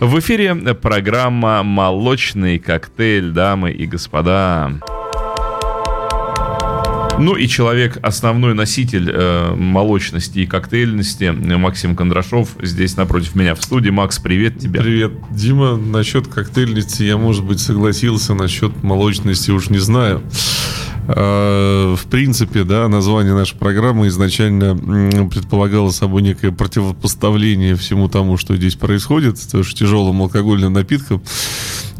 В эфире программа «Молочный коктейль», дамы и господа. Ну и человек, основной носитель э, молочности и коктейльности, Максим Кондрашов, здесь напротив меня в студии. Макс, привет тебе. Привет, Дима. Насчет коктейльности я, может быть, согласился, насчет молочности уж не знаю. А, в принципе, да, название нашей программы изначально предполагало собой некое противопоставление всему тому, что здесь происходит, то есть тяжелым алкогольным напиткам,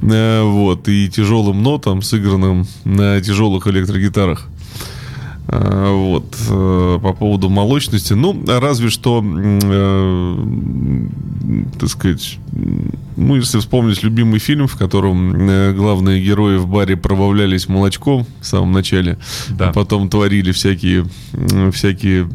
э, вот, и тяжелым нотам, сыгранным на тяжелых электрогитарах. А, вот, э, по поводу молочности. Ну, разве что, э, так сказать, ну, если вспомнить любимый фильм, в котором э, главные герои в баре пробавлялись молочком в самом начале, да. а потом творили всякие, всякие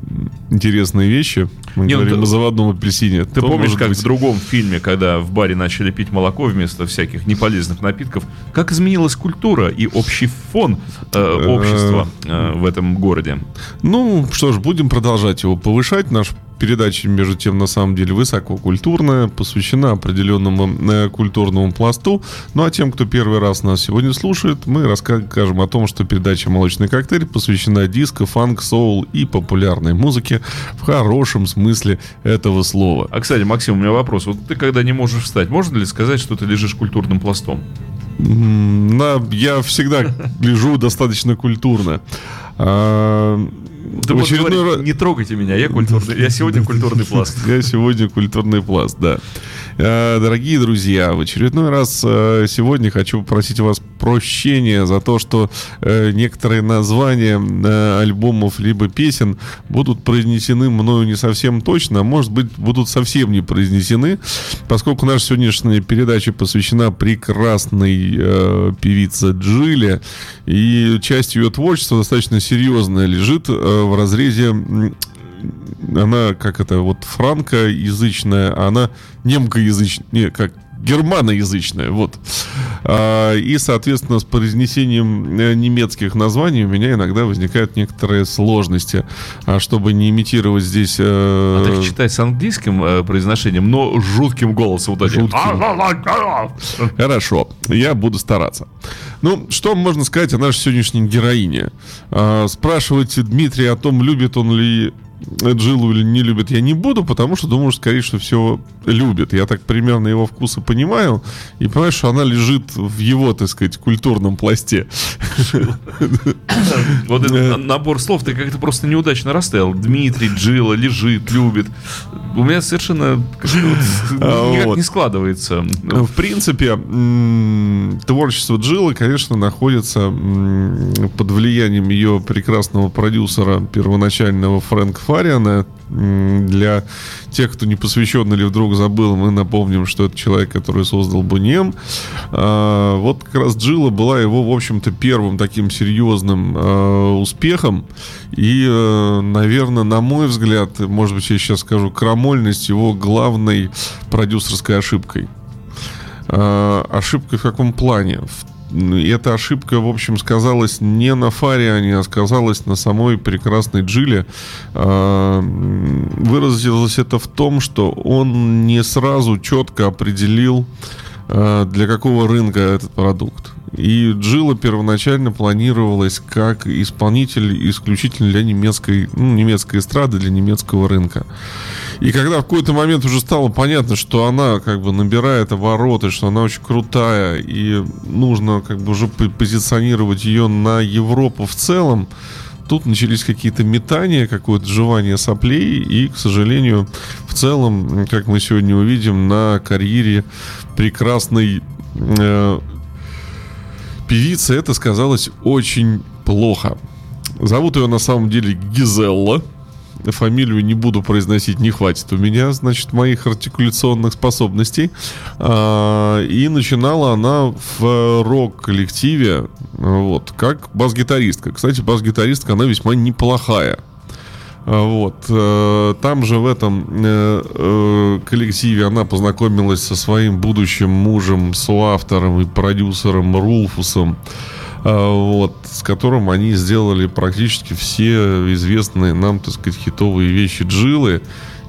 интересные вещи. Мы Не, ну говорим ну, о заводном апельсине. Ты помнишь, как быть... в другом фильме, когда в баре начали пить молоко вместо всяких неполезных напитков, как изменилась культура и общий фон э, общества э, в этом городе? Ну, что ж, будем продолжать его повышать. Наш передача, между тем, на самом деле высококультурная, посвящена определенному э, культурному пласту. Ну а тем, кто первый раз нас сегодня слушает, мы расскажем о том, что передача «Молочный коктейль» посвящена диско, фанк, соул и популярной музыке в хорошем смысле этого слова. А, кстати, Максим, у меня вопрос. Вот ты когда не можешь встать, можно ли сказать, что ты лежишь культурным пластом? На, я всегда лежу достаточно культурно. А, да в очередной говорит, раз... Не трогайте меня, я культурный. Я сегодня культурный пласт. Я сегодня культурный пласт, да. Э, дорогие друзья, в очередной раз э, сегодня хочу попросить вас прощения за то, что э, некоторые названия альбомов либо песен будут произнесены мною не совсем точно, а может быть будут совсем не произнесены, поскольку наша сегодняшняя передача посвящена прекрасной э, певице Джиле, и часть ее творчества достаточно серьезная лежит в разрезе она, как это, вот франкоязычная, а она немкоязычная, не, как германоязычная, вот. А, и, соответственно, с произнесением э, немецких названий у меня иногда возникают некоторые сложности. А чтобы не имитировать здесь... Э... А ты читай с английским э, произношением, но жутким голосом. Вот жутким. Хорошо, я буду стараться. Ну, что можно сказать о нашей сегодняшней героине? А, спрашивать Дмитрия о том, любит он ли Джилу или не любит, я не буду, потому что думаю, скорее, что все любит. Я так примерно его вкусы понимаю и понимаю, что она лежит в его, так сказать, культурном пласте. Вот этот набор слов ты как-то просто неудачно расставил. Дмитрий, Джилла, лежит, любит. У меня совершенно а, никак не складывается. В принципе, творчество Джилла, конечно, находится под влиянием ее прекрасного продюсера первоначального Фрэнка Фариана. Для тех, кто не посвящен или вдруг забыл, мы напомним, что это человек, который создал Бунем. А, вот как раз Джилла была его, в общем-то, первым таким серьезным а, успехом. И, э, наверное, на мой взгляд, может быть, я сейчас скажу, крамольность его главной продюсерской ошибкой. А, ошибкой в каком плане? В эта ошибка, в общем, сказалась не на Фариане, а сказалась на самой прекрасной Джиле. А, выразилось это в том, что он не сразу четко определил, для какого рынка этот продукт. И Джилла первоначально планировалась как исполнитель исключительно для немецкой, ну, немецкой эстрады, для немецкого рынка. И когда в какой-то момент уже стало понятно, что она как бы набирает обороты, что она очень крутая, и нужно как бы уже позиционировать ее на Европу в целом, тут начались какие-то метания, какое-то жевание соплей, и, к сожалению, в целом, как мы сегодня увидим, на карьере прекрасной э, певицы это сказалось очень плохо. Зовут ее на самом деле Гизелла фамилию не буду произносить, не хватит у меня, значит, моих артикуляционных способностей. А, и начинала она в рок-коллективе, вот, как бас-гитаристка. Кстати, бас-гитаристка, она весьма неплохая. А, вот. Э, там же в этом э, э, коллективе она познакомилась со своим будущим мужем, соавтором и продюсером Рулфусом. А, вот, с которым они сделали практически все известные нам, так сказать, хитовые вещи Джилы.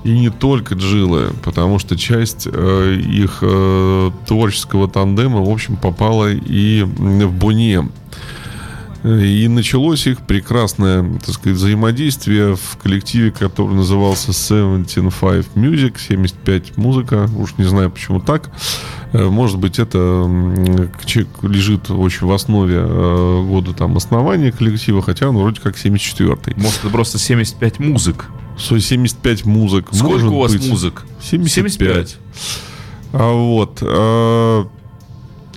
И не только Джилы, потому что часть э, их э, творческого тандема, в общем, попала и в Буне. И началось их прекрасное, так сказать, взаимодействие в коллективе, который назывался 75 Music, 75 музыка, уж не знаю почему так. Э, может быть, это лежит очень в основе э, года там основания коллектива, хотя он вроде как 74-й. Может, это просто 75 музык. 75 музык. Сколько у вас быть. музык? 75. 75. А вот.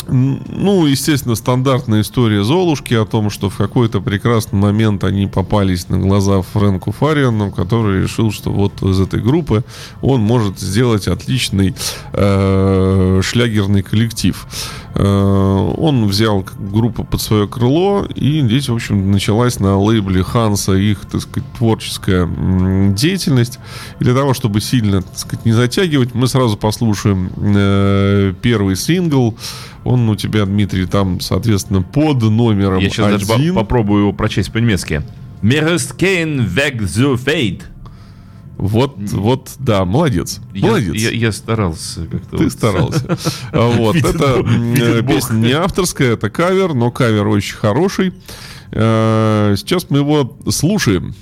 Ну, естественно, стандартная история Золушки о том, что в какой-то прекрасный момент они попались на глаза Фрэнку Фариану, который решил, что вот из этой группы он может сделать отличный э, шлягерный коллектив. Э, он взял группу под свое крыло, и здесь, в общем, началась на лейбле Ханса их, так сказать, творческая деятельность. И для того, чтобы сильно, так сказать, не затягивать, мы сразу послушаем э, первый сингл. Он у тебя, Дмитрий, там, соответственно, под номером Я сейчас даже по- попробую его прочесть по-немецки. Kein Weg zu weit. Вот, вот, да, молодец. Я- молодец. Я, я старался как-то. Ты вот. старался. Вот, это песня не авторская, это кавер, но кавер очень хороший. Э, Сейчас мы его слушаем.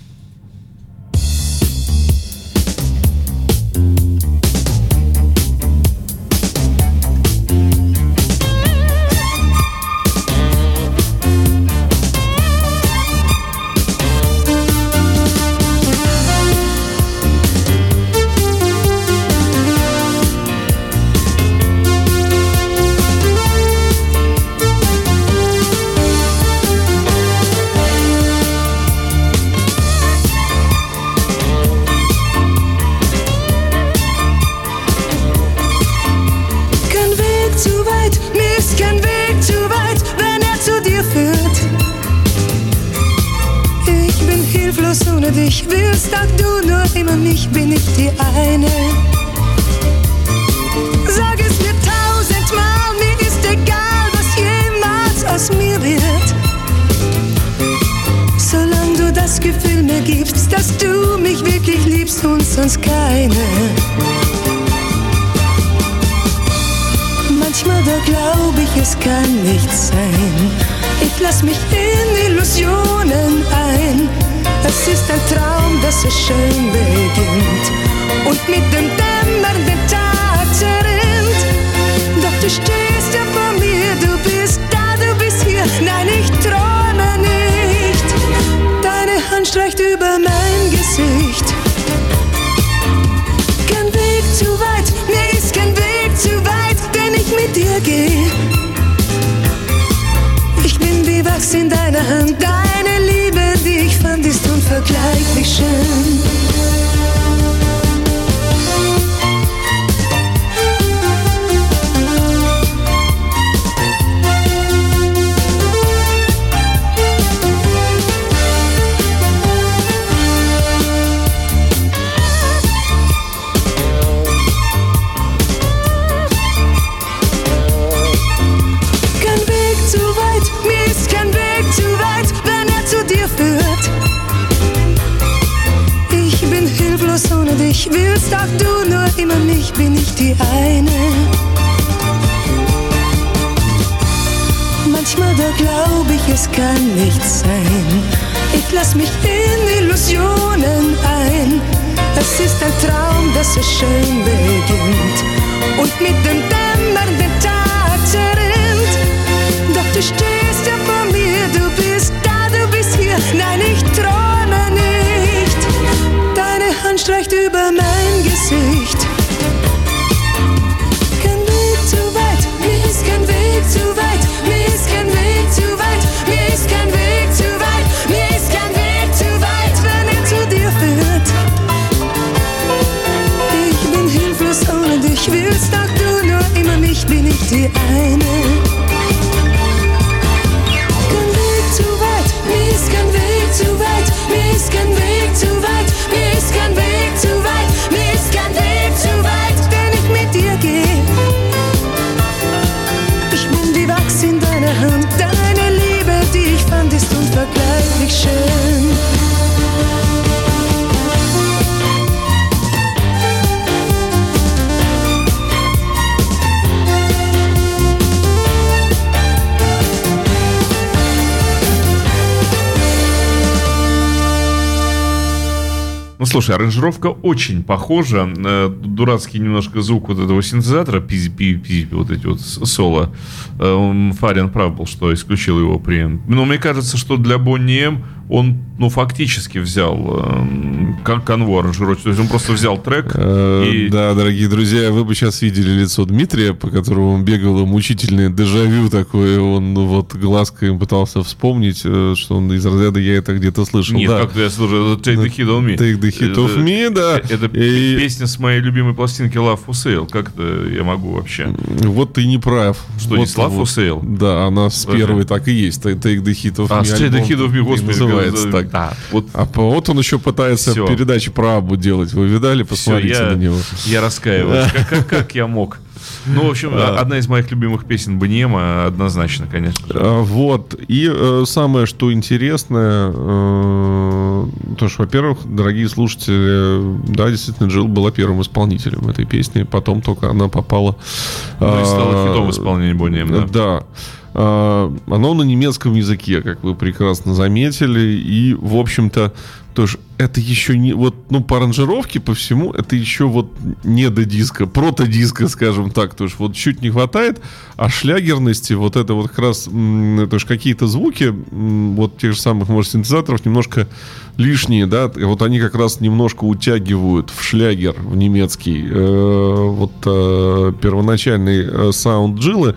Слушай, аранжировка очень похожа. Э, Дурацкий немножко звук вот этого синтезатора, пизи пи пи вот эти вот соло. Э, Фарин прав был, что исключил его при... Но мне кажется, что для Бонни М он, ну, фактически взял э, кон- канву аранжировки. То есть он просто взял трек Э, и... Да, дорогие друзья, вы бы сейчас видели лицо Дмитрия, по которому он бегал мучительное дежавю такое. Он ну, вот глазкой пытался вспомнить, э, что он из разряда «я это где-то слышал». Нет, да. как я это Take the Hit on Me. Take the Hit of Me, да. Это И- песня с моей любимой пластинки Love for Sale. Как это я могу вообще? Вот ты не прав. Что, вот, не Slap for. Sale? Да, она с первой так и есть. Take the Hit of А, Me. Straight the Hit of Me, господи. называется так. Да, вот А вот он еще пытается Всё. передачи про Абу делать. Вы видали? Посмотрите я, на него. Я раскаиваюсь. Как, как- как я мог? Ну, в общем, А. одна из моих любимых песен Баниема, однозначно, конечно. же. А, Вот. И э, самое, что интересное, э, то, что, во-первых, дорогие слушатели, да, действительно, Джилл была первым исполнителем этой песни, потом только она попала... Ну, и стала а, хитом исполнения M, да. Да. Оно на немецком языке, как вы прекрасно заметили, и, в общем-то, тоже это еще не... Вот, ну, по аранжировке, по всему, это еще вот не до диска, прото-диска, скажем так. То вот чуть не хватает, а шлягерности, вот это вот как раз, то есть какие-то звуки, вот тех же самых, может, синтезаторов немножко лишние, да, и вот они как раз немножко утягивают в шлягер, в немецкий, э, вот э, первоначальный э, саунд джилы,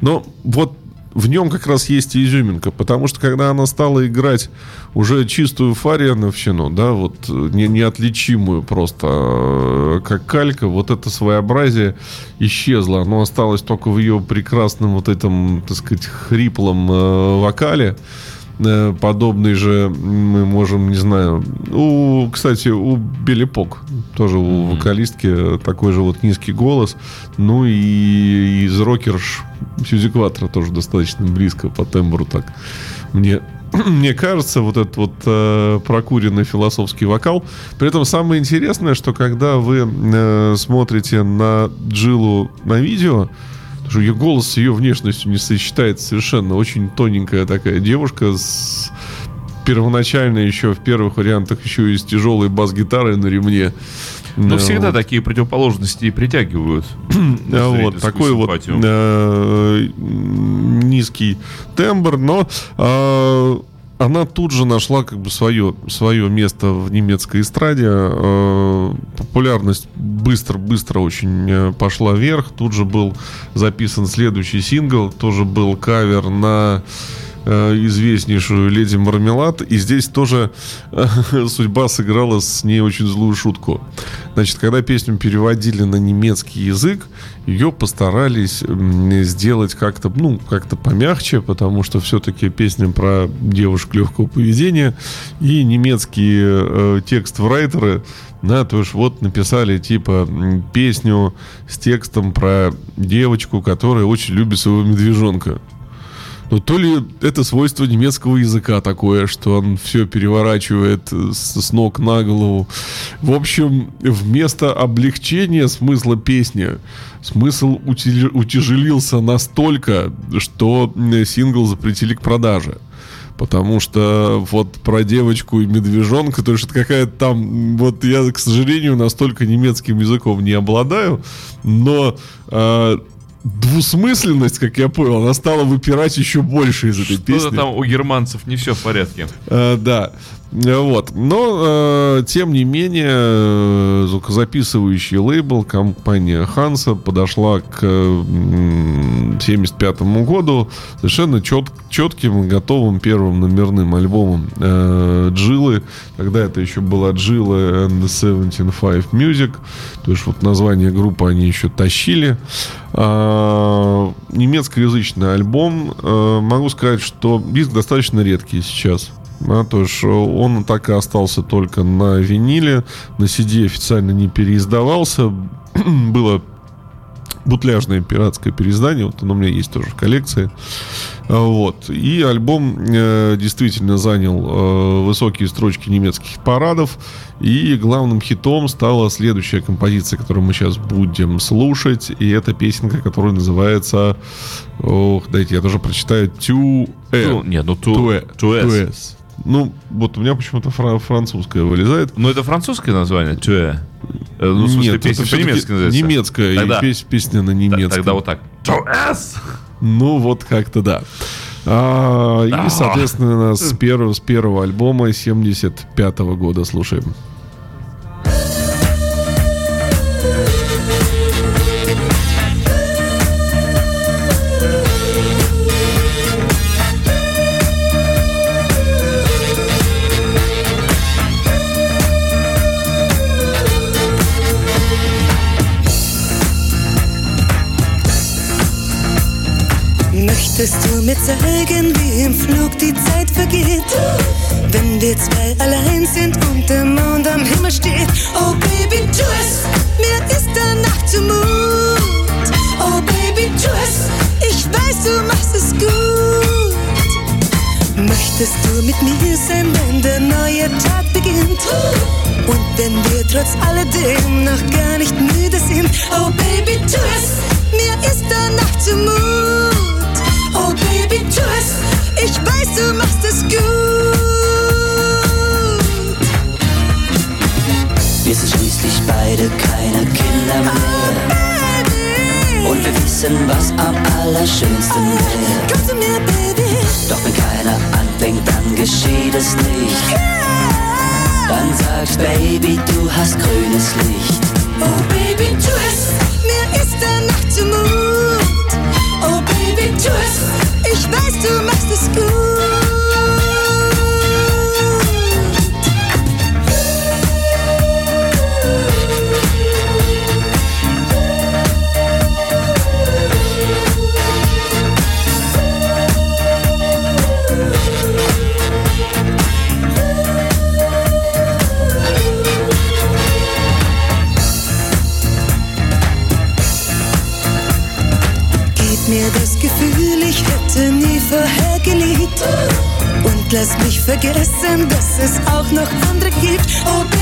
но вот в нем как раз есть и изюминка, потому что когда она стала играть уже чистую фариановщину, да, вот не, неотличимую просто, э, как калька, вот это своеобразие исчезло. Оно осталось только в ее прекрасном вот этом, так сказать, хриплом э, вокале. Э, Подобный же мы можем, не знаю, у, кстати, у Билли Пок, тоже у вокалистки такой же вот низкий голос. Ну и из рокерш Сьюзи Кватро тоже достаточно близко по тембру так. Мне мне кажется, вот этот вот э, прокуренный философский вокал. При этом самое интересное, что когда вы э, смотрите на Джилу на видео, потому что ее голос с ее внешностью не сочетается совершенно. Очень тоненькая такая девушка с первоначально еще в первых вариантах еще и с тяжелой бас-гитарой на ремне. Но Ну, всегда вот. такие противоположности и притягивают. А вот такой вот симпатию. э, низкий тембр, но э, она тут же нашла как бы свое, свое место в немецкой эстраде. Э, популярность быстро-быстро очень э, пошла вверх. Тут же был записан следующий сингл, тоже был кавер на известнейшую Леди Мармелад. И здесь тоже э, судьба сыграла с ней очень злую шутку. Значит, когда песню переводили на немецкий язык, ее постарались сделать как-то, ну, как-то помягче, потому что все-таки песня про девушек легкого поведения и немецкие э, текст-райтеры, да, то есть вот написали типа песню с текстом про девочку, которая очень любит своего медвежонка. Ну, то ли это свойство немецкого языка такое, что он все переворачивает э, с, с ног на голову. В общем, вместо облегчения смысла песни, смысл утяжелился настолько, что э, сингл запретили к продаже. Потому что вот про девочку и медвежонка, то есть это какая-то там... Вот я, к сожалению, настолько немецким языком не обладаю, но... а, двусмысленность, как я понял, она стала выпирать еще больше из этой Что-то песни. там у германцев не все в порядке. Э, да. Э, Вот. Но, э, тем не менее, э, звукозаписывающий лейбл, компания Ханса подошла к м, 75 году совершенно чет, четким готовым первым номерным альбомом э, Джилы. Тогда это еще была Джилы and the 175 Music. То есть вот название группы они еще тащили. А, немецкоязычный альбом. Э, могу сказать, что диск достаточно редкий сейчас. Да, то есть э, он так и остался только на виниле. На CD официально не переиздавался. Было бутляжное пиратское переиздание. Вот оно у меня есть тоже в коллекции. А, Вот. И альбом э, действительно занял э, высокие строчки немецких парадов. И главным хитом стала следующая композиция, которую мы сейчас будем слушать. И это песенка, которая называется... Ох, дайте я тоже прочитаю. Тю... Ну, нет, ну, ту, Туэ. туэс. Туэс. Ну, вот у меня почему-то фра- французская вылезает. Ну, это французское название? Тюэ. Э, Ну, в смысле, Нет, песня по-немецки называется. Немецкая, Тогда- и пес- песня на немецком. Тогда вот так. Тюэс! Ну, вот как-то да. А, и, соответственно, с первого, с первого альбома 75 года слушаем. Zeigen, wie im Flug die Zeit vergeht? Wenn wir zwei allein sind und der Mond am Himmel steht. Oh Baby, tu es, mir ist danach zumut. Oh Baby, tu es, ich weiß, du machst es gut. Möchtest du mit mir sein, wenn der neue Tag beginnt? Und wenn wir trotz alledem noch gar nicht müde sind? Oh Baby, tu es, mir ist danach zumut. Wissen, was am allerschönsten wäre. komm zu mir, Baby. Doch wenn keiner anfängt, dann geschieht es nicht. Dann sagst Baby, du hast grünes Licht. Oh Baby, tu es, mir ist danach zumut. Oh Baby, tu es, ich weiß, du machst es gut. Lass mich vergessen, dass es auch noch andere gibt. Oh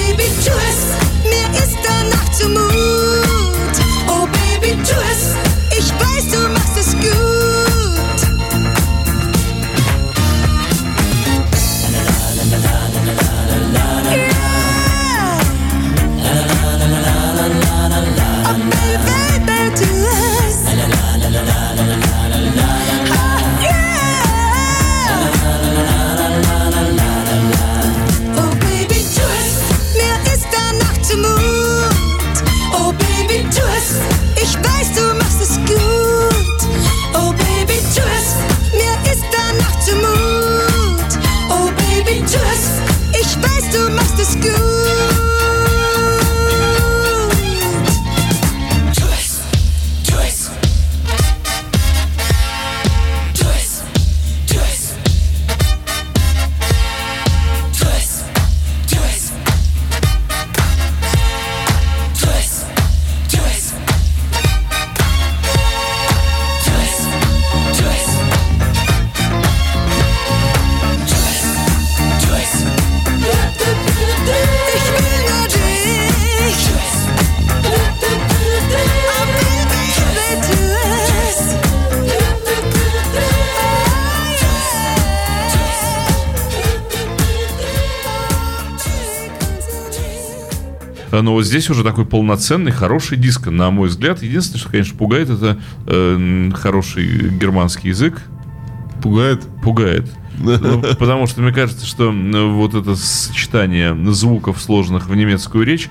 Но вот здесь уже такой полноценный, хороший диск, на мой взгляд. Единственное, что, конечно, пугает, это э, хороший германский язык. Пугает? Пугает. Ну, Потому что мне кажется, что вот это сочетание звуков, сложных в немецкую речь,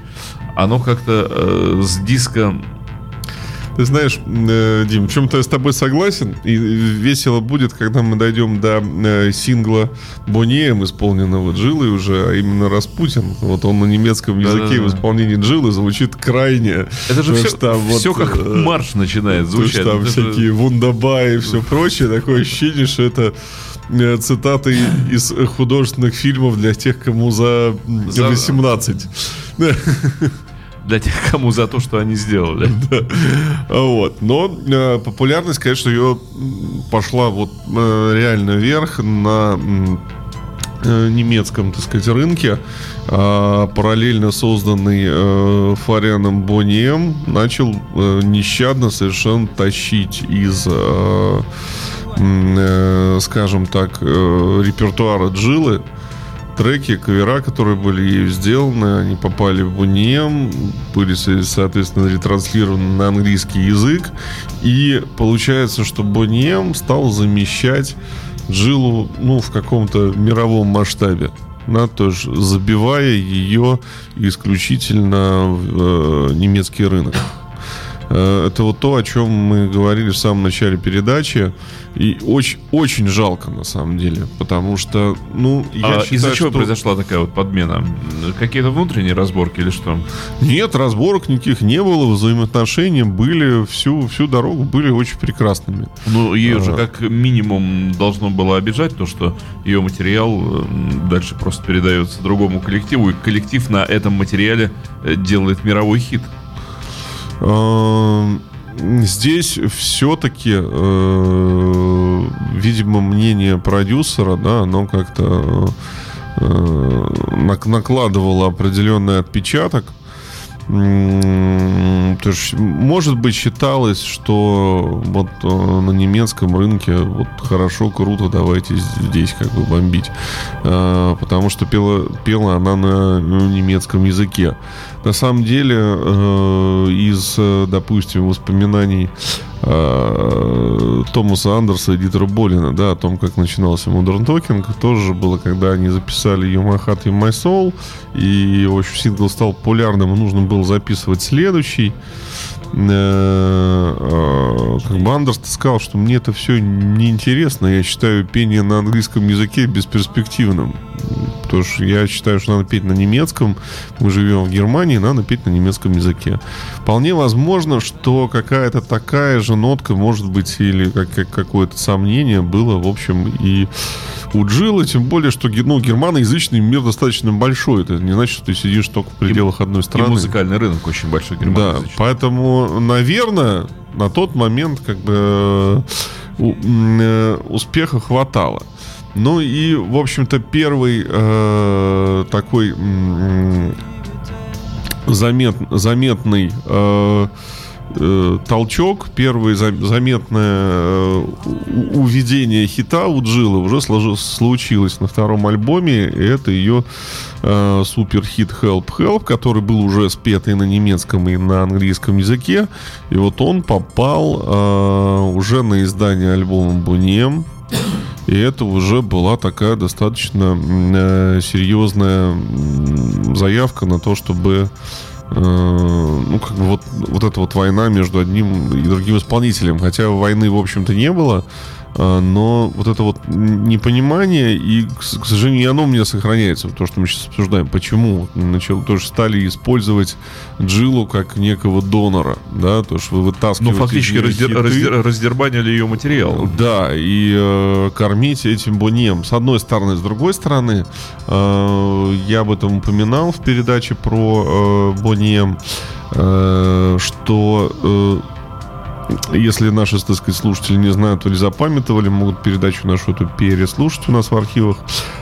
оно как-то э, с диска... Ты знаешь, э, Дим, в чем-то я с тобой согласен. И весело будет, когда мы дойдем до э, сингла Бонеем, исполненного Джилой уже, а именно Распутин. Вот он на немецком языке Да-да-да. в исполнении Джилы звучит крайне. Это же все, там вот, все как э, марш начинает звучать. там Это же- всякие вундабаи и все прочее. Такое ощущение, что это цитаты из художественных фильмов для тех, кому за За- 18. Для тех, кому за то, что они сделали. Вот. Но э, популярность, конечно, ее пошла вот э, реально вверх на э, немецком, так сказать, рынке. А параллельно созданный Фарианом Бонием начал нещадно совершенно тащить из скажем так, репертуара Джилы треки, кавера, которые были ею сделаны, они попали в Бунем, были, соответственно, ретранслированы на английский язык. И получается, что Бунем стал замещать Джилу ну, в каком-то мировом масштабе. Да, тоже забивая ее исключительно в э, немецкий рынок. Э, это вот то, о чем мы говорили в самом начале передачи. И очень, очень жалко, на самом деле. Потому что, ну, я а считаю, из-за чего что... произошла такая вот подмена? Какие-то внутренние разборки или что? Нет, разборок никаких не было. Взаимоотношения были всю, всю дорогу были очень прекрасными. Ну, ее а... же как минимум должно было обижать то, что ее материал дальше просто передается другому коллективу, и коллектив на этом материале э, делает мировой хит. Эм, здесь все-таки, э, видимо, мнение продюсера, да, оно как-то э, накладывало определенный отпечаток. То есть, может быть, считалось, что вот э, на немецком рынке вот хорошо, круто, давайте здесь как бы бомбить. Потому что пела, пела она на немецком языке. На самом деле, э, из, э, допустим, воспоминаний э, Томаса Андерса и Дитера Болина, да, о том, как начинался Modern Talking, тоже было, когда они записали You My Heart, You My Soul, и, в общем, сингл стал популярным, и нужно было записывать следующий. Э, э, как бы Андерс сказал, что мне это все неинтересно. Я считаю пение на английском языке бесперспективным. Потому что я считаю, что надо петь на немецком. Мы живем в Германии, надо петь на немецком языке. Вполне возможно, что какая-то такая же нотка, может быть, или как, как какое-то сомнение было, в общем, и у Джилла, тем более, что ну, германоязычный мир достаточно большой. Это не значит, что ты сидишь только в пределах и, одной страны. И музыкальный рынок очень большой Да, поэтому, наверное, на тот момент как бы э, успеха хватало. Ну и, в общем-то, первый э, такой э, замет, заметный э, э, толчок, первое заметное э, уведение хита у Джилы уже сложилось, случилось на втором альбоме. Это ее э, супер-хит Help Help, который был уже спет и на немецком, и на английском языке. И вот он попал э, уже на издание альбома Бунем. И это уже была такая достаточно э, серьезная заявка на то, чтобы ну, как бы вот, вот эта вот война между одним и другим исполнителем. Хотя войны, в общем-то, не было. А, но вот это вот непонимание, и, к сожалению, оно у меня сохраняется, то, что мы сейчас обсуждаем. Почему? Начал, тоже стали использовать Джилу как некого донора, да, то, что вы вытаскиваете... Ну, фактически раздер, раздер, раздербанили ее материал. Да, и э, кормить этим бонем. С одной стороны, с другой стороны, э, я об этом упоминал в передаче про э, бонем, э, что... Э, если наши, так сказать, слушатели не знают или запамятовали, могут передачу нашу эту переслушать у нас в архивах.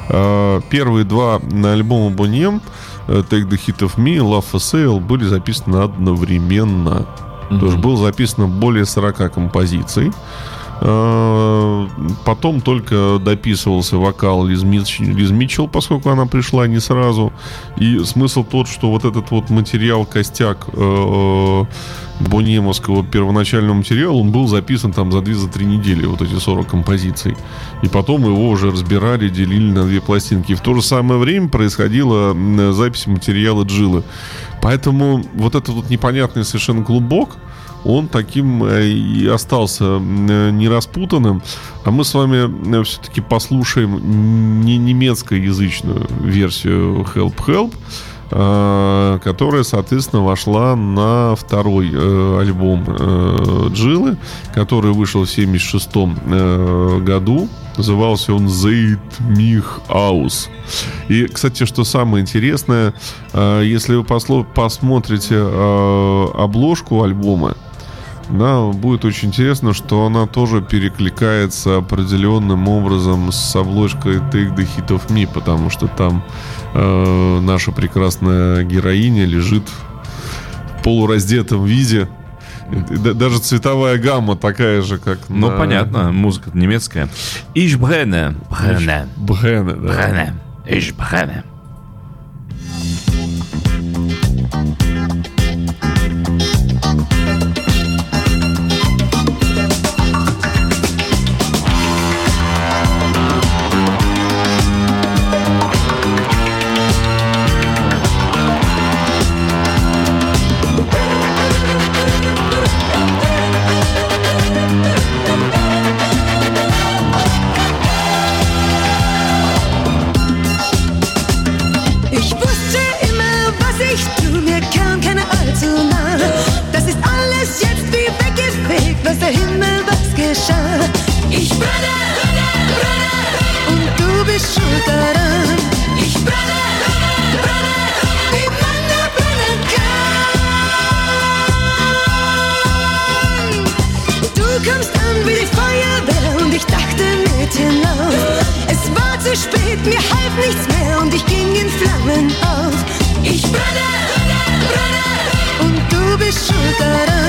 А, первые два на альбома Boniem э, Take the Hit of Me, Love for Sale были записаны одновременно. Mm-hmm. Тоже было записано более 40 композиций. А, потом только дописывался вокал Лиз, Митч, Лиз Митчелл, поскольку она пришла не сразу. И смысл тот, что вот этот вот материал, костяк э, Бонемовского первоначального материала, он был записан там за 2-3 недели, вот эти 40 композиций. И потом его уже разбирали, делили на две пластинки. И в то же самое время происходила запись материала Джилы. Поэтому вот этот вот непонятный совершенно клубок, он таким э, и остался э, нераспутанным. А мы с вами э, все-таки послушаем не немецкоязычную версию Help Help, которая, соответственно, вошла на второй альбом Джилы, который вышел в 1976 году. Назывался он Зейд Мих Аус. И, кстати, что самое интересное, если вы посмотрите обложку альбома, да, будет очень интересно, что она тоже перекликается определенным образом с обложкой Take the Hit of Me, потому что там э, наша прекрасная героиня лежит в полураздетом виде. Даже цветовая гамма такая же, как Ну, на... понятно, музыка немецкая. Ich brenne. Brenne. Brenne, да. Brenne. Ich brenne. Nichts mehr und ich ging in Flammen auf. Ich brenne, brenne, brenne und du bist schuld daran.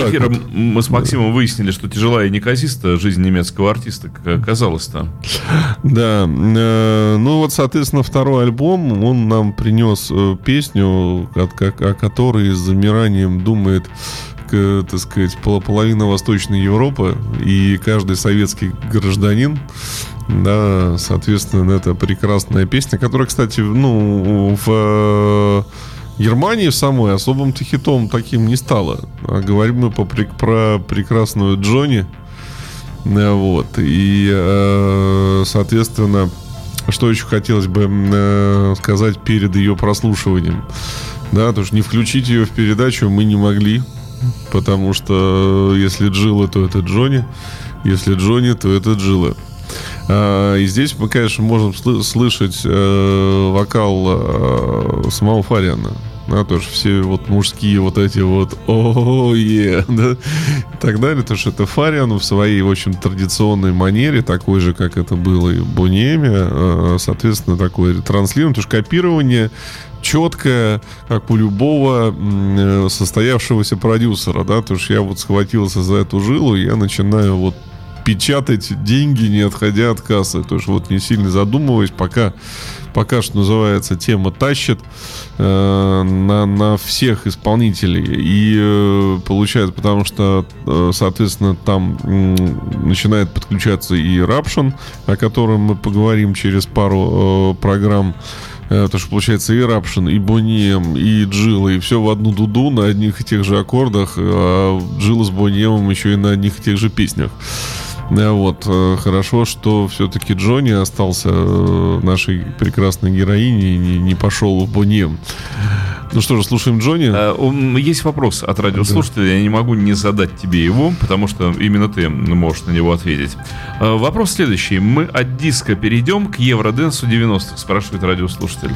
Вне эфира вот. мы с Максимом выяснили, что тяжелая и неказиста жизнь немецкого артиста, как оказалось-то. Да, э, ну вот, соответственно, второй альбом, он нам принес э, песню, о которой с замиранием думает, так сказать, пол- половина Восточной Европы и каждый советский гражданин. Да, соответственно, это прекрасная песня, которая, кстати, ну, в Германии в самой особым-то хитом таким не стала. А говорим мы по про прекрасную Джонни. Э, Вот. И, э, соответственно, что еще хотелось бы э, сказать перед ее прослушиванием. Да, потому что не включить ее в передачу мы не могли. Потому что если Джилла, то это Джонни. Если Джонни, то это Джилла. А, И здесь мы, конечно, можем сл- слышать вокал самого Фариана. Да, тоже все вот мужские вот эти вот о е да, и так далее. То, что это Фариан в своей очень традиционной манере, такой же, как это было и в Бунеме, э, соответственно, такое транслирование, потому что копирование четкое, как у любого э, состоявшегося продюсера, да, то есть я вот схватился за эту жилу, я начинаю вот печатать деньги, не отходя от кассы. То есть вот не сильно задумываясь, пока, пока что называется, тема тащит э, на, на всех исполнителей. И э, получается, потому что, э, соответственно, там м, начинает подключаться и Рапшин, о котором мы поговорим через пару э, программ. Э, Потому что получается и Рапшин, и Бонием, и Джилла, и все в одну дуду на одних и тех же аккордах, а Джилла с Бониемом еще и на одних и тех же песнях. Э, Вот. э, Хорошо, что все-таки Джонни остался э, нашей прекрасной героиней и не, не пошел в Бонем. Ну что же, слушаем Джонни. Э, Есть вопрос от радиослушателя, я не могу не задать тебе его, потому что именно ты можешь на него ответить. Вопрос следующий. Мы от диска перейдем к Евроденсу 90-х, спрашивает радиослушатель.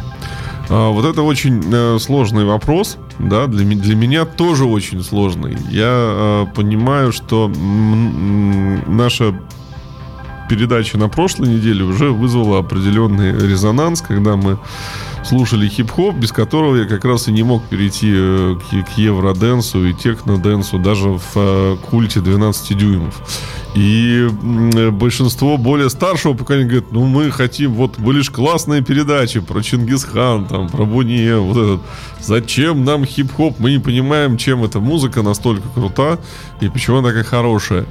А, вот это очень э, сложный вопрос, да, для, для меня тоже очень сложный. Я э, понимаю, что наша передача на прошлой неделе уже вызвала определенный резонанс, когда мы слушали хип-хоп, без которого я как раз и не мог перейти э, к, к евроденсу и техноденсу даже в э, культе 12 дюймов. И э, большинство более старшего поколения говорит, ну мы хотим, вот были же классные передачи про Чингисхан, там, про Буния, вот этот. Зачем нам хип-хоп? Мы не понимаем, чем эта музыка настолько крута и почему она такая хорошая.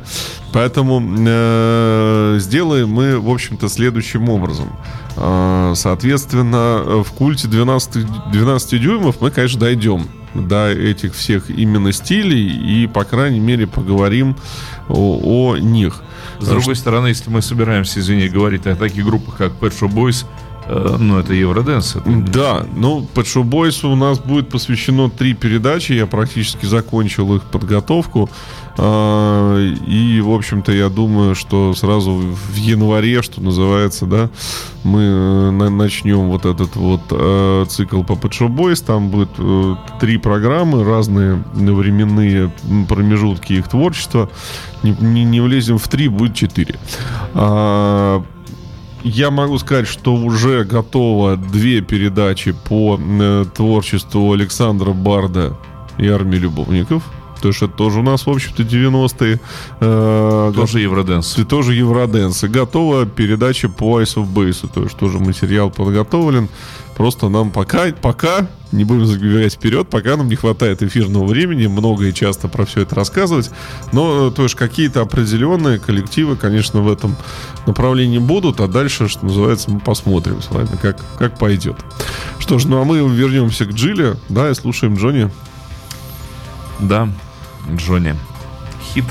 Поэтому э, сделаем мы, в общем-то, следующим образом. Э, соответственно, в культе 12, 12 дюймов мы, конечно, дойдем до этих всех именно стилей и, по крайней мере, поговорим о, о них. С другой стороны, если мы собираемся, извини, говорить о таких группах, как Pet Shop Boys, ну, это Евроденс. это- Да, ну, Shop Boys у нас будет посвящено три передачи. Я практически закончил их подготовку. А, И, в общем-то, я думаю, что сразу в январе, что называется, да, мы э, на- начнем вот этот вот э, цикл по Boys. Там будет э, три программы, разные временные промежутки их творчества. Не, не- не влезем в три, будет четыре. Я могу сказать, что уже готово две передачи по э, творчеству Александра Барда и армии любовников. То есть это тоже у нас, в общем-то, 90-е. Э, Тоже Евроденс. и тоже Евроденс. И готова передача по Ice of Base. То есть тоже материал подготовлен. Просто нам пока, пока, не будем забегать вперед, пока нам не хватает эфирного времени, много и часто про все это рассказывать. Но, э, то есть, какие-то определенные коллективы, конечно, в этом направлении будут, а дальше, что называется, мы посмотрим с вами, как, как пойдет. Что ж, ну а мы вернемся к Джиле, да, и слушаем Джонни. Да, Джонни. Хит.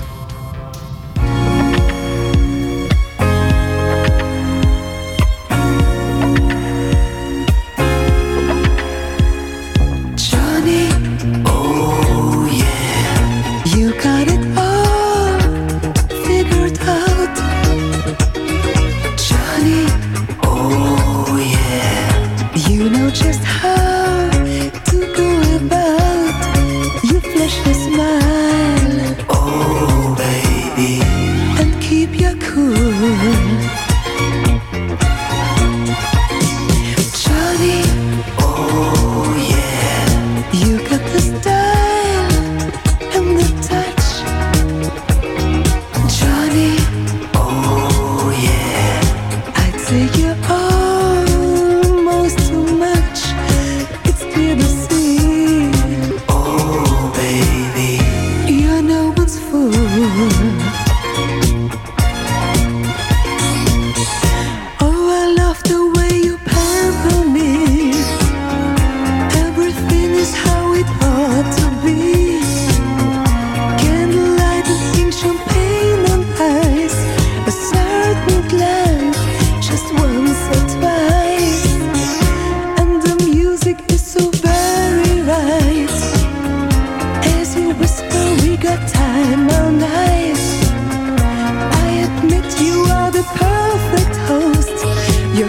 Whisper, we got time all night. I admit you are the perfect host. Your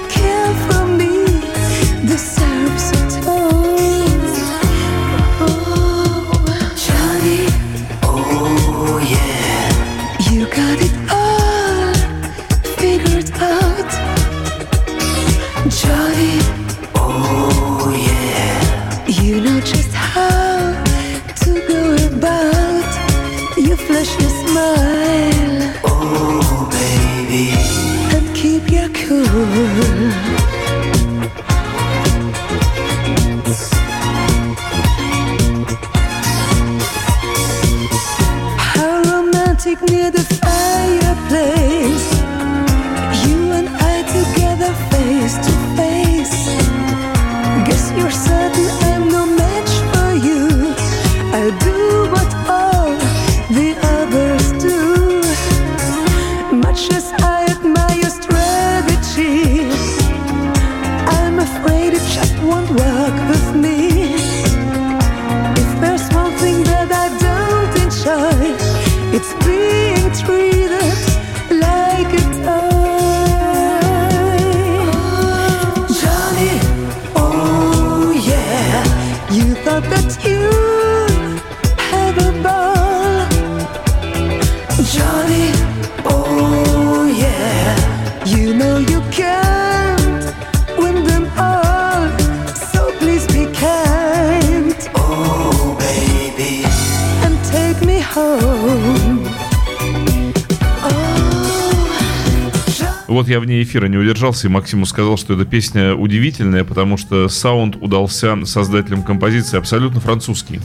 Вот я вне эфира не удержался, и Максиму сказал, что эта песня удивительная, потому что саунд удался создателям композиции абсолютно французский.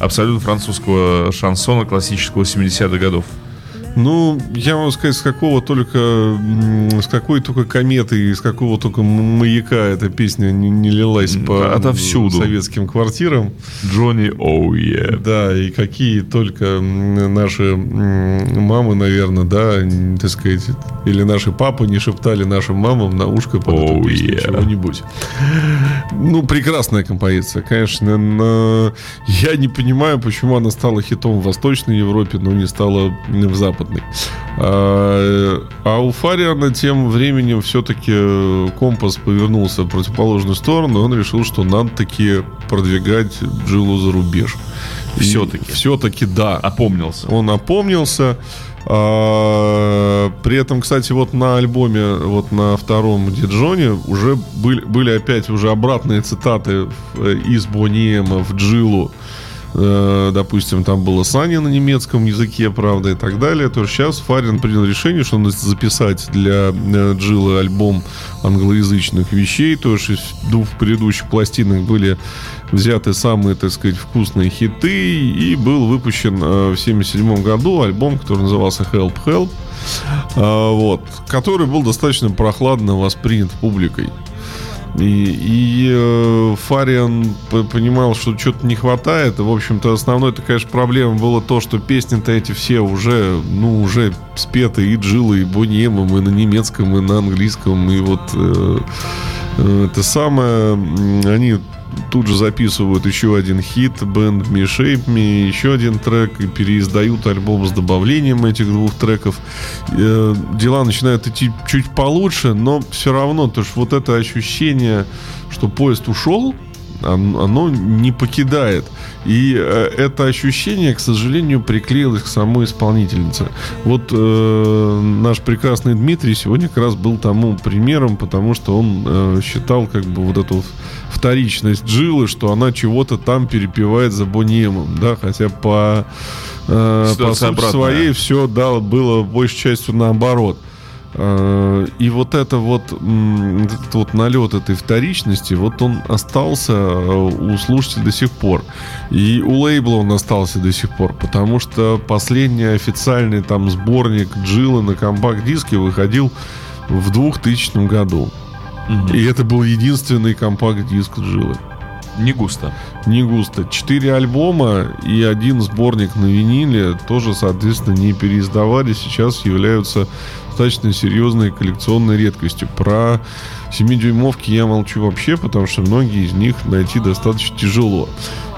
Абсолютно французского шансона классического 70-х годов. Ну, я могу сказать, с какого только, с какой только кометы и с какого только маяка эта песня не, не лилась по отовсюду. советским квартирам. Джонни Оуе. Да, и какие только наши мамы, наверное, да, так сказать, или наши папы не шептали нашим мамам на ушко под эту Oh, песню yeah. чего-нибудь. Ну, прекрасная композиция, конечно. но я не понимаю, почему она стала хитом в Восточной Европе, но не стала в Западной. А, а у Фариана тем временем все-таки компас повернулся в противоположную сторону, и он решил, что надо таки продвигать Джилу за рубеж. И Всё-таки. Все-таки, да. Опомнился. Он опомнился. А, При этом, кстати, вот на альбоме, вот на втором Диджоне уже были, были опять уже обратные цитаты в- из Бониема в Джилу. Э, Допустим, там было Саня на немецком языке, правда, и так далее. То сейчас Фарин принял решение, что надо записать для э, Джилы альбом англоязычных вещей. То есть двух предыдущих пластинок были взяты самые, так сказать, вкусные хиты, и был выпущен э, в 77 году альбом, который назывался Help Help, вот, который был достаточно прохладно воспринят публикой. И, и, э, Фариан понимал, что что-то не хватает. И, в общем-то, основной, конечно, проблема было то, что песни-то эти все уже, ну, уже спеты и Джилы, и Бониемом, и на немецком, и на английском, и вот э, э, это самое, они тут же записывают еще один хит Band Me Shape Me, еще один трек и переиздают альбом с добавлением этих двух треков. Э, Дела начинают идти чуть получше, но все равно, то есть вот это ощущение, что поезд ушел, оно не покидает. И э, это ощущение, к сожалению, приклеилось к самой исполнительнице. Вот э, наш прекрасный Дмитрий сегодня как раз был тому примером, потому что он э, считал как бы вот эту вторичность Джилы, что она чего-то там перепевает за Бониемом, да, хотя по, э, по сути обратная. своей все, да, было большей частью наоборот. Э, И вот это вот, этот вот налет этой вторичности, вот он остался э, у слушателей до сих пор. И у лейбла он остался до сих пор, потому что последний официальный там сборник Джилы на компакт-диске выходил в 2000 году. И это был единственный компакт-диск Джилы. Не густо. Не густо. Четыре альбома и один сборник на виниле тоже, соответственно, не переиздавали. Сейчас являются достаточно серьезной коллекционной редкостью. Про 7-дюймовки я молчу вообще, потому что многие из них найти достаточно тяжело.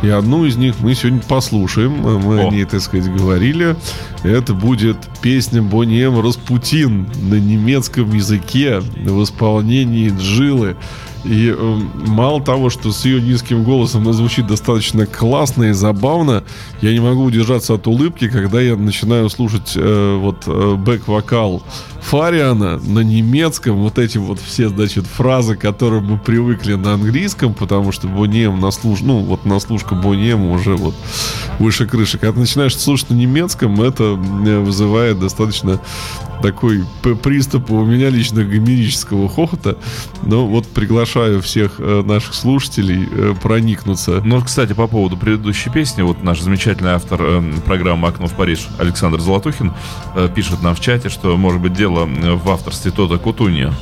И одну из них мы сегодня послушаем. Мы О. о ней, так сказать, говорили. Это будет песня Бонни М. «Распутин» на немецком языке в исполнении Джилы. И э, мало того, что с ее низким голосом она звучит достаточно классно и забавно, я не могу удержаться от улыбки, когда я начинаю слушать э, вот э, бэк-вокал Фариана на немецком, вот эти вот все, значит, фразы, к которым мы привыкли на английском, потому что Бонем на служ... ну, вот наслушка Бонем уже вот выше крыши. Когда ты начинаешь слушать на немецком, это э, вызывает достаточно такой приступ у меня лично гомерического хохота. Но вот приглашаю всех э, наших слушателей э, проникнуться. Ну, кстати, по поводу предыдущей песни, вот наш замечательный автор э, программы «Окно в Париж» Александр Золотухин пишет нам в чате, что, может быть, дело в авторстве Тота Кутунья.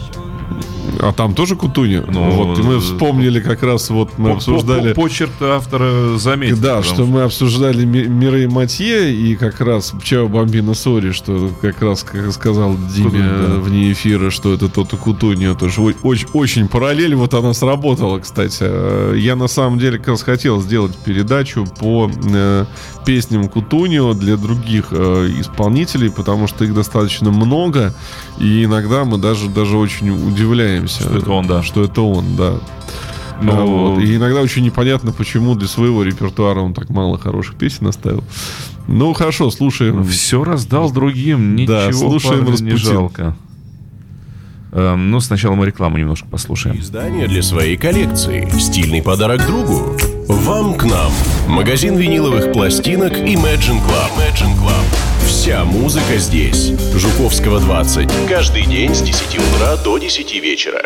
А там тоже Кутуни? Ну, вот мы э, вспомнили как раз, вот мы По- обсуждали... по- Почерк автора заметил. Да, что мы обсуждали Ми- Мирей Матье и как раз Чао Бомбина Сори, что как раз, как сказал Диме Кутуньо, да. э, вне эфира, что это тот Кутуньо тоже о- очень, очень параллель, вот она сработала, кстати. Э, Я на самом деле как раз хотел сделать передачу по э, песням Кутунио для других э, исполнителей, потому что их достаточно много, и иногда мы даже, даже очень удивляемся. Что это он, да. Что это он, да. Ну, А вот. И иногда очень непонятно, почему для своего репертуара он так мало хороших песен оставил. Ну, хорошо, слушаем. Все раздал другим, ничего Да, слушаем не жалко. Эм, ну, сначала мы рекламу немножко послушаем. Издание для своей коллекции. Стильный подарок другу. Вам к нам. Магазин виниловых пластинок Imagine Club. Imagine Club. Вся музыка здесь. Жуковского 20. Каждый день с 10 утра до 10 вечера.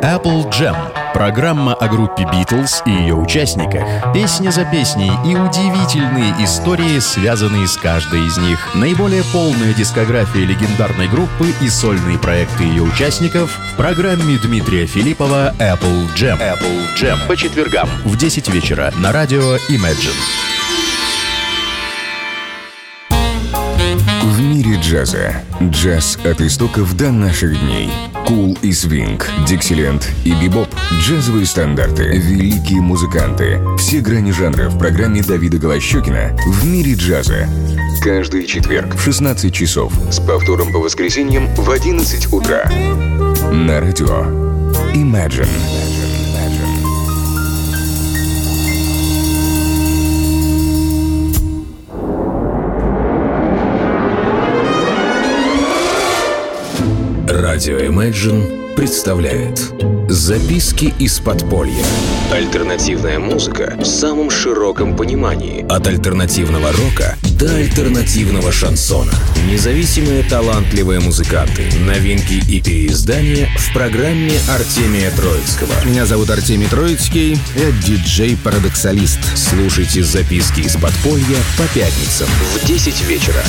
Apple Jam – программа о группе Beatles и ее участниках. Песня за песней и удивительные истории, связанные с каждой из них. Наиболее полная дискография легендарной группы и сольные проекты ее участников в программе Дмитрия Филиппова Apple Jam. Apple Jam по четвергам в 10 вечера на радио Imagine. Мире джаза. Джаз от истоков до наших дней. Кул и свинг, диксиленд и бибоп. Джазовые стандарты. Великие музыканты. Все грани жанра в программе Давида Голощекина «В мире джаза». Каждый четверг в 16 часов. С повтором по воскресеньям в 11 утра. На радио Imagine. Радио Imagine представляет Записки из подполья. Альтернативная музыка в самом широком понимании. От альтернативного рока до альтернативного шансона. Независимые талантливые музыканты. Новинки и переиздания в программе Артемия Троицкого. Меня зовут Артемий Троицкий, я диджей-парадоксалист. Слушайте записки из подполья по пятницам в 10 вечера.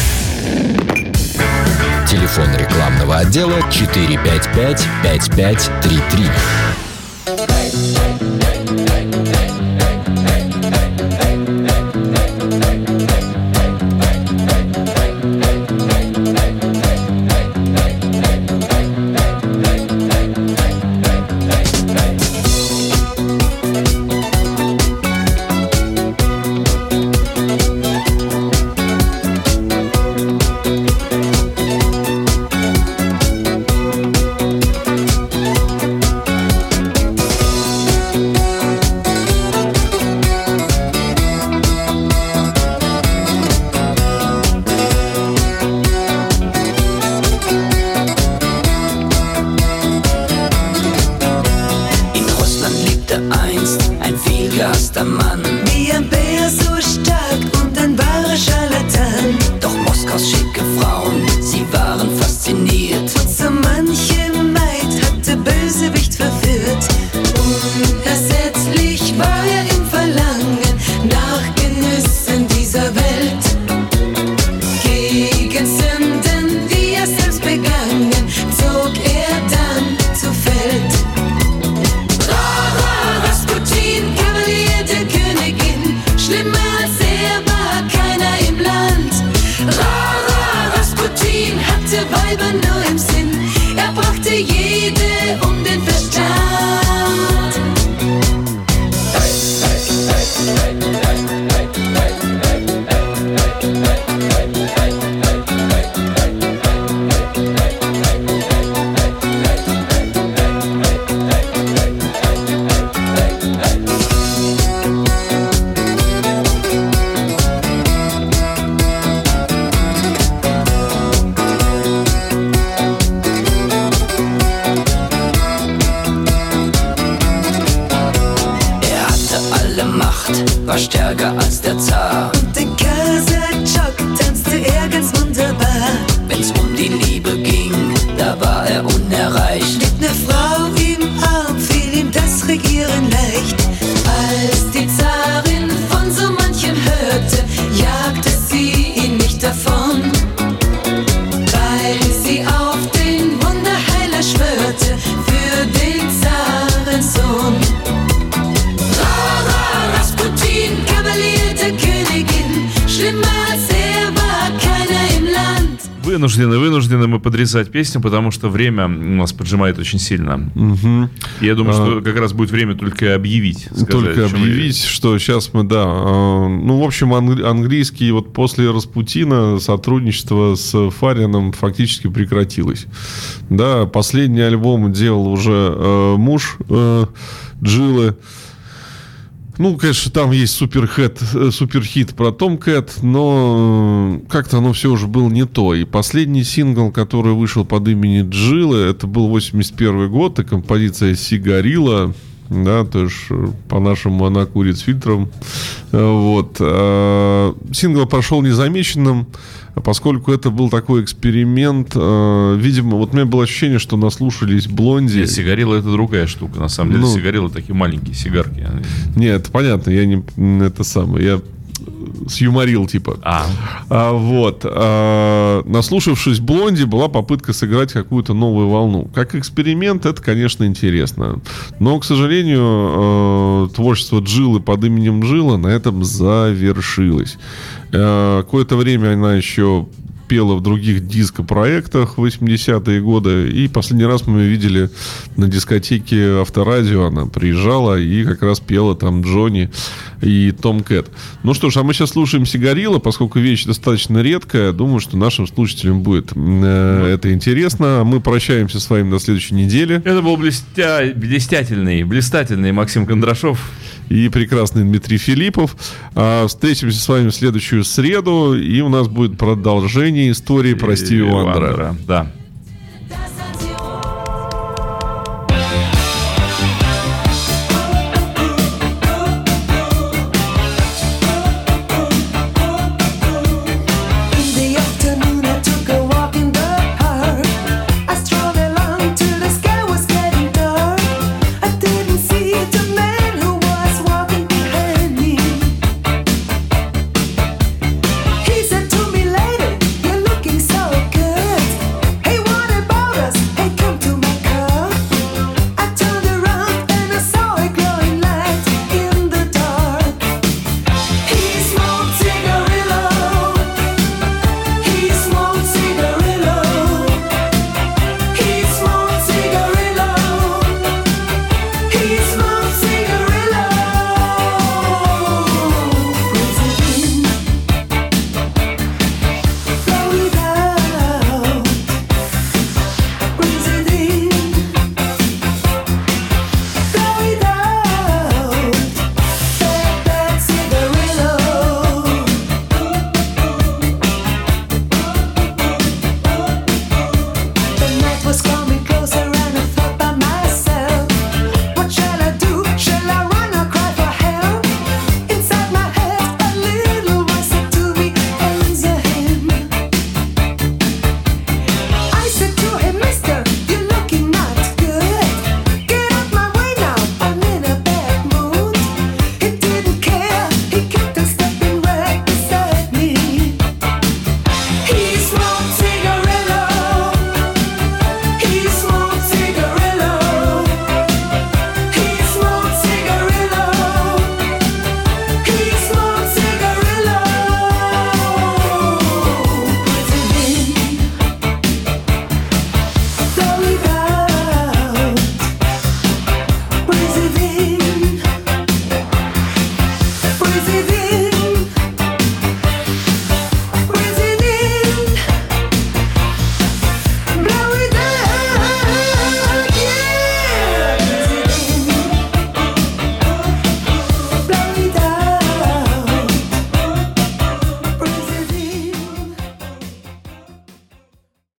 Телефон рекламного отдела 455 5533. ein vielgehasster Mann. Wie ein Bär so stark und ein wahrer Scharlatan. Doch Moskaus schicke Frauen, sie waren fasziniert. Und so manche Вынуждены, вынуждены мы подрезать песню, потому что время у нас поджимает очень сильно. И Я думаю, что как раз будет время только объявить. сказать, Только объявить, что сейчас мы, да, э, ну, в общем, ан- английский вот после Распутина сотрудничество с Фарином фактически прекратилось. Да, последний альбом делал уже э, муж э, Джилы. Ну, конечно, там есть суперхит, э, суперхит про Том Кэт, но э, как-то оно все уже было не то. И последний сингл, который вышел под именем Джилы, это был 81 год, и композиция «Сигарила», да, то есть э, по-нашему она курит с фильтром. Вот. А, сингл прошел незамеченным, поскольку это был такой эксперимент. Видимо, вот у меня было ощущение, что наслушались Блонди. Нет, сигарила это другая штука. На самом деле, ну, сигарилы такие маленькие сигарки. Нет, понятно, я не это самое. Я сюморил, типа. А. а вот. А, наслушавшись Блонди, была попытка сыграть какую-то новую волну. Как эксперимент, это, конечно, интересно. Но, к сожалению, э, творчество Джилы под именем Джилла на этом завершилось. Э, какое-то время она еще пела в других диско-проектах в 80-е годы. И последний раз мы видели на дискотеке Авторадио. Она приезжала и как раз пела там Джонни и Том Кэт. Ну что ж, а мы сейчас слушаем Сигарила, поскольку вещь достаточно редкая. Думаю, что нашим слушателям будет э, это интересно. Мы прощаемся с вами до следующей недели. Это был блестя... блестятельный, блистательный Максим Кондрашов и прекрасный Дмитрий Филиппов. А, встретимся с вами в следующую среду, и у нас будет продолжение истории про Стиви Вандера. Да.